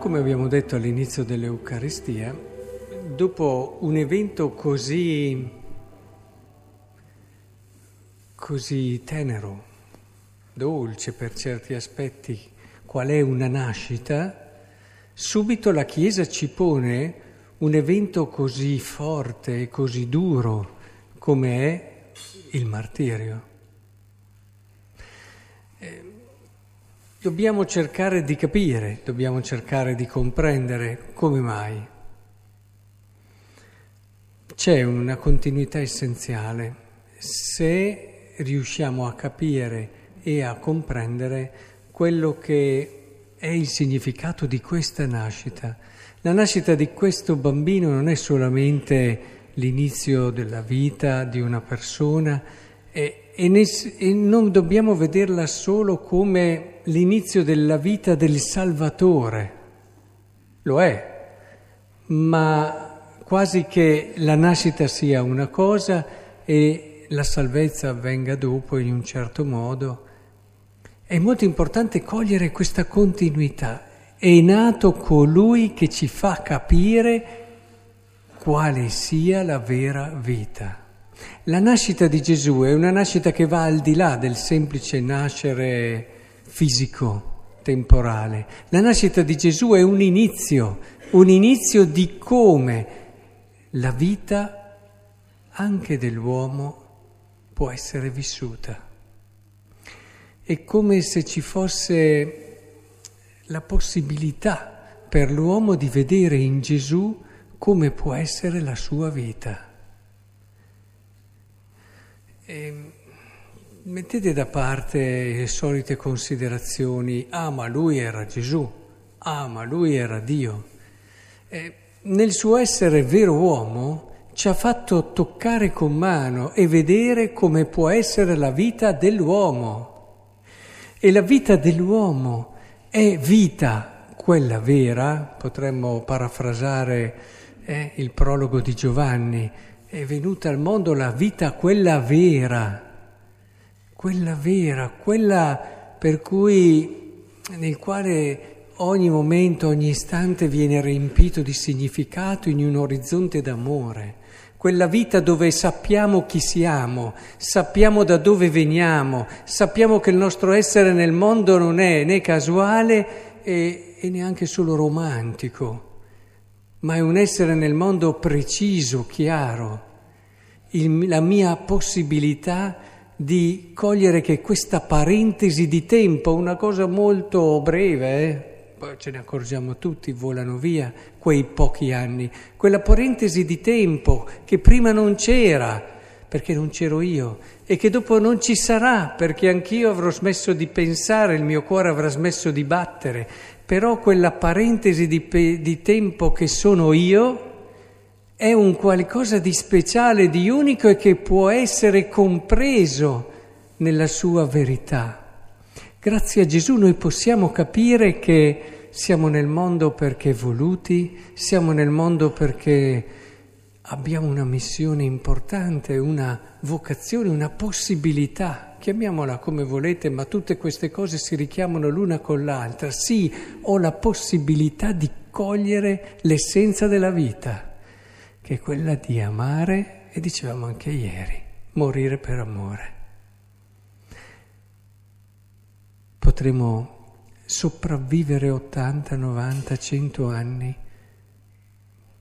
come abbiamo detto all'inizio dell'Eucaristia, dopo un evento così, così tenero, dolce per certi aspetti, qual è una nascita, subito la Chiesa ci pone un evento così forte e così duro come è il martirio. Dobbiamo cercare di capire, dobbiamo cercare di comprendere come mai. C'è una continuità essenziale se riusciamo a capire e a comprendere quello che è il significato di questa nascita. La nascita di questo bambino non è solamente l'inizio della vita di una persona, e, e, ne, e, non dobbiamo vederla solo come l'inizio della vita del Salvatore, lo è, ma quasi che la nascita sia una cosa e la salvezza avvenga dopo in un certo modo. È molto importante cogliere questa continuità. È nato colui che ci fa capire quale sia la vera vita. La nascita di Gesù è una nascita che va al di là del semplice nascere fisico, temporale. La nascita di Gesù è un inizio, un inizio di come la vita anche dell'uomo può essere vissuta. È come se ci fosse la possibilità per l'uomo di vedere in Gesù come può essere la sua vita. E ehm, mettete da parte le solite considerazioni, ah ma lui era Gesù, ah ma lui era Dio. E nel suo essere vero uomo ci ha fatto toccare con mano e vedere come può essere la vita dell'uomo. E la vita dell'uomo è vita, quella vera, potremmo parafrasare eh, il prologo di Giovanni, è venuta al mondo la vita quella vera, quella vera, quella per cui nel quale ogni momento, ogni istante viene riempito di significato in un orizzonte d'amore. Quella vita dove sappiamo chi siamo, sappiamo da dove veniamo, sappiamo che il nostro essere nel mondo non è né casuale e, e neanche solo romantico ma è un essere nel mondo preciso, chiaro, il, la mia possibilità di cogliere che questa parentesi di tempo, una cosa molto breve, eh? ce ne accorgiamo tutti, volano via quei pochi anni, quella parentesi di tempo che prima non c'era, perché non c'ero io, e che dopo non ci sarà, perché anch'io avrò smesso di pensare, il mio cuore avrà smesso di battere, però quella parentesi di, pe- di tempo che sono io è un qualcosa di speciale, di unico e che può essere compreso nella sua verità. Grazie a Gesù noi possiamo capire che siamo nel mondo perché voluti, siamo nel mondo perché abbiamo una missione importante, una vocazione, una possibilità chiamiamola come volete, ma tutte queste cose si richiamano l'una con l'altra. Sì, ho la possibilità di cogliere l'essenza della vita, che è quella di amare, e dicevamo anche ieri, morire per amore. Potremo sopravvivere 80, 90, 100 anni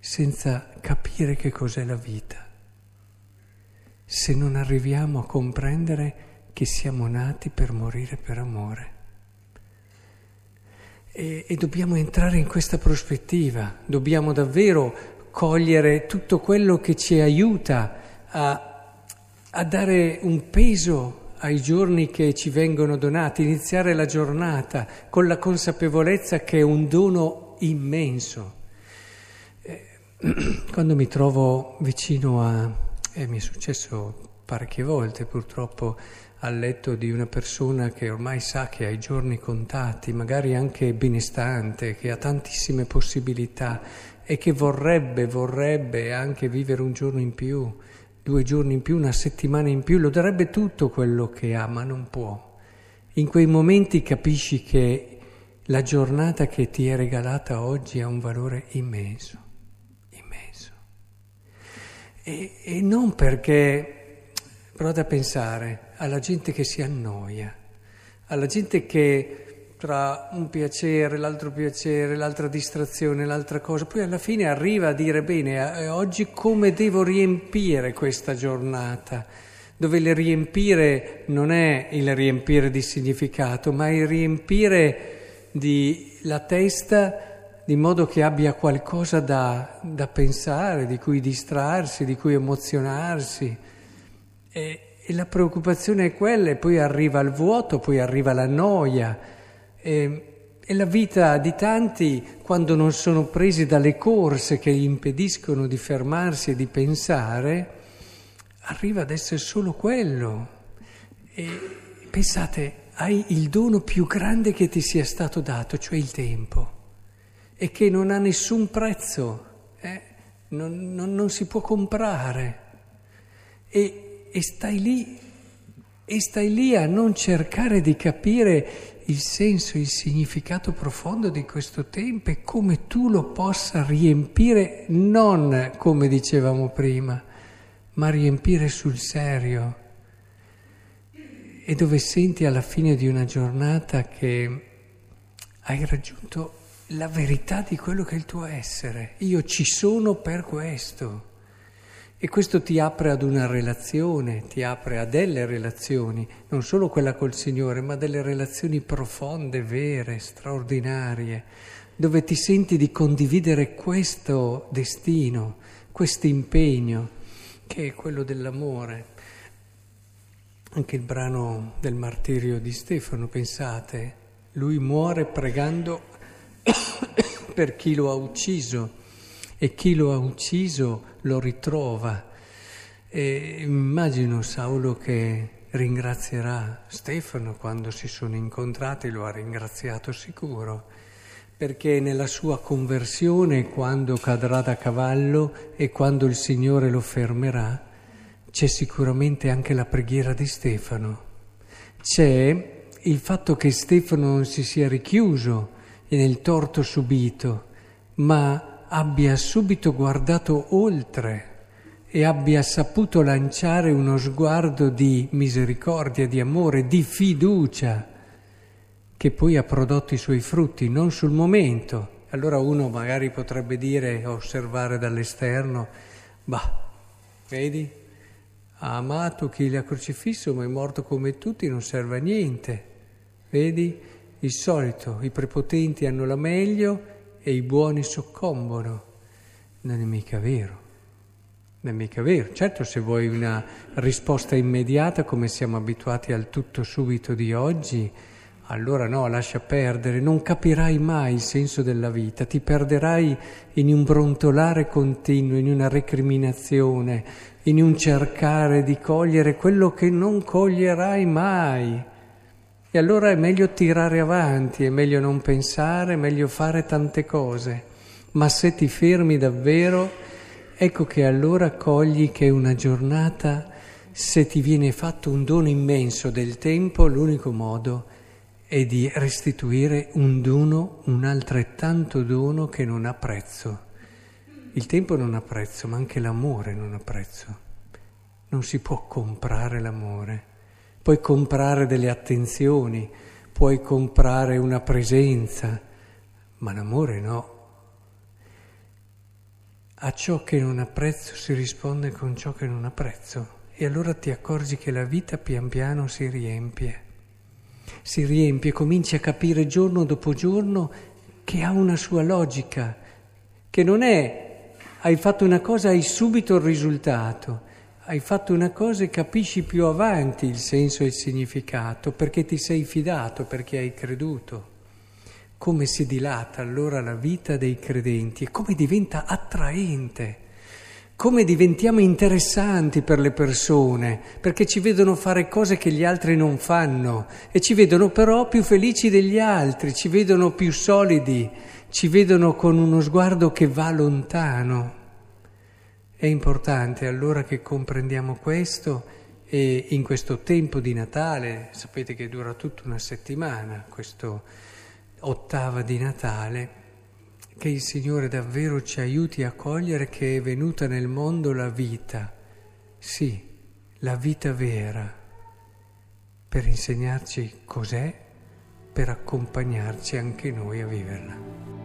senza capire che cos'è la vita, se non arriviamo a comprendere che siamo nati per morire per amore. E, e dobbiamo entrare in questa prospettiva, dobbiamo davvero cogliere tutto quello che ci aiuta a, a dare un peso ai giorni che ci vengono donati, iniziare la giornata con la consapevolezza che è un dono immenso. Quando mi trovo vicino a, e mi è successo parecchie volte purtroppo, al letto di una persona che ormai sa che ha i giorni contati, magari anche benestante, che ha tantissime possibilità e che vorrebbe, vorrebbe anche vivere un giorno in più, due giorni in più, una settimana in più, lo darebbe tutto quello che ha, ma non può. In quei momenti capisci che la giornata che ti è regalata oggi ha un valore immenso. E, e non perché, provate a pensare, alla gente che si annoia, alla gente che tra un piacere, l'altro piacere, l'altra distrazione, l'altra cosa, poi alla fine arriva a dire bene, oggi come devo riempire questa giornata? Dove il riempire non è il riempire di significato, ma il riempire di la testa di modo che abbia qualcosa da, da pensare, di cui distrarsi, di cui emozionarsi. E, e la preoccupazione è quella, e poi arriva il vuoto, poi arriva la noia e, e la vita di tanti, quando non sono presi dalle corse che gli impediscono di fermarsi e di pensare, arriva ad essere solo quello. E pensate, hai il dono più grande che ti sia stato dato, cioè il tempo, e che non ha nessun prezzo, eh? non, non, non, si può comprare. E, e stai lì, e stai lì a non cercare di capire il senso, il significato profondo di questo tempo e come tu lo possa riempire non come dicevamo prima, ma riempire sul serio. E dove senti alla fine di una giornata che hai raggiunto la verità di quello che è il tuo essere. Io ci sono per questo. E questo ti apre ad una relazione, ti apre a delle relazioni, non solo quella col Signore, ma delle relazioni profonde, vere, straordinarie, dove ti senti di condividere questo destino, questo impegno, che è quello dell'amore. Anche il brano del martirio di Stefano, pensate, lui muore pregando per chi lo ha ucciso e chi lo ha ucciso lo ritrova. E immagino Saulo che ringrazierà Stefano quando si sono incontrati, lo ha ringraziato sicuro, perché nella sua conversione, quando cadrà da cavallo e quando il Signore lo fermerà, c'è sicuramente anche la preghiera di Stefano. C'è il fatto che Stefano non si sia richiuso nel torto subito, ma abbia subito guardato oltre e abbia saputo lanciare uno sguardo di misericordia, di amore, di fiducia, che poi ha prodotto i suoi frutti, non sul momento. Allora uno magari potrebbe dire, osservare dall'esterno, bah, vedi, ha amato chi l'ha crocifisso, ma è morto come tutti, non serve a niente. Vedi, il solito, i prepotenti hanno la meglio e i buoni soccombono. Non è mica vero. Non è mica vero. Certo, se vuoi una risposta immediata, come siamo abituati al tutto subito di oggi, allora no, lascia perdere, non capirai mai il senso della vita, ti perderai in un brontolare continuo, in una recriminazione, in un cercare di cogliere quello che non coglierai mai. E allora è meglio tirare avanti, è meglio non pensare, è meglio fare tante cose. Ma se ti fermi davvero, ecco che allora cogli che una giornata, se ti viene fatto un dono immenso del tempo, l'unico modo è di restituire un dono, un altrettanto dono che non ha prezzo. Il tempo non ha prezzo, ma anche l'amore non ha prezzo. Non si può comprare l'amore. Puoi comprare delle attenzioni, puoi comprare una presenza, ma l'amore no. A ciò che non ha prezzo si risponde con ciò che non ha prezzo e allora ti accorgi che la vita pian piano si riempie. Si riempie, cominci a capire giorno dopo giorno che ha una sua logica, che non è hai fatto una cosa, hai subito il risultato, hai fatto una cosa e capisci più avanti il senso e il significato, perché ti sei fidato, perché hai creduto. Come si dilata allora la vita dei credenti e come diventa attraente, come diventiamo interessanti per le persone, perché ci vedono fare cose che gli altri non fanno e ci vedono però più felici degli altri, ci vedono più solidi, ci vedono con uno sguardo che va lontano. È importante allora che comprendiamo questo e in questo tempo di Natale, sapete che dura tutta una settimana, questo ottava di Natale, che il Signore davvero ci aiuti a cogliere che è venuta nel mondo la vita, sì, la vita vera, per insegnarci cos'è, per accompagnarci anche noi a viverla.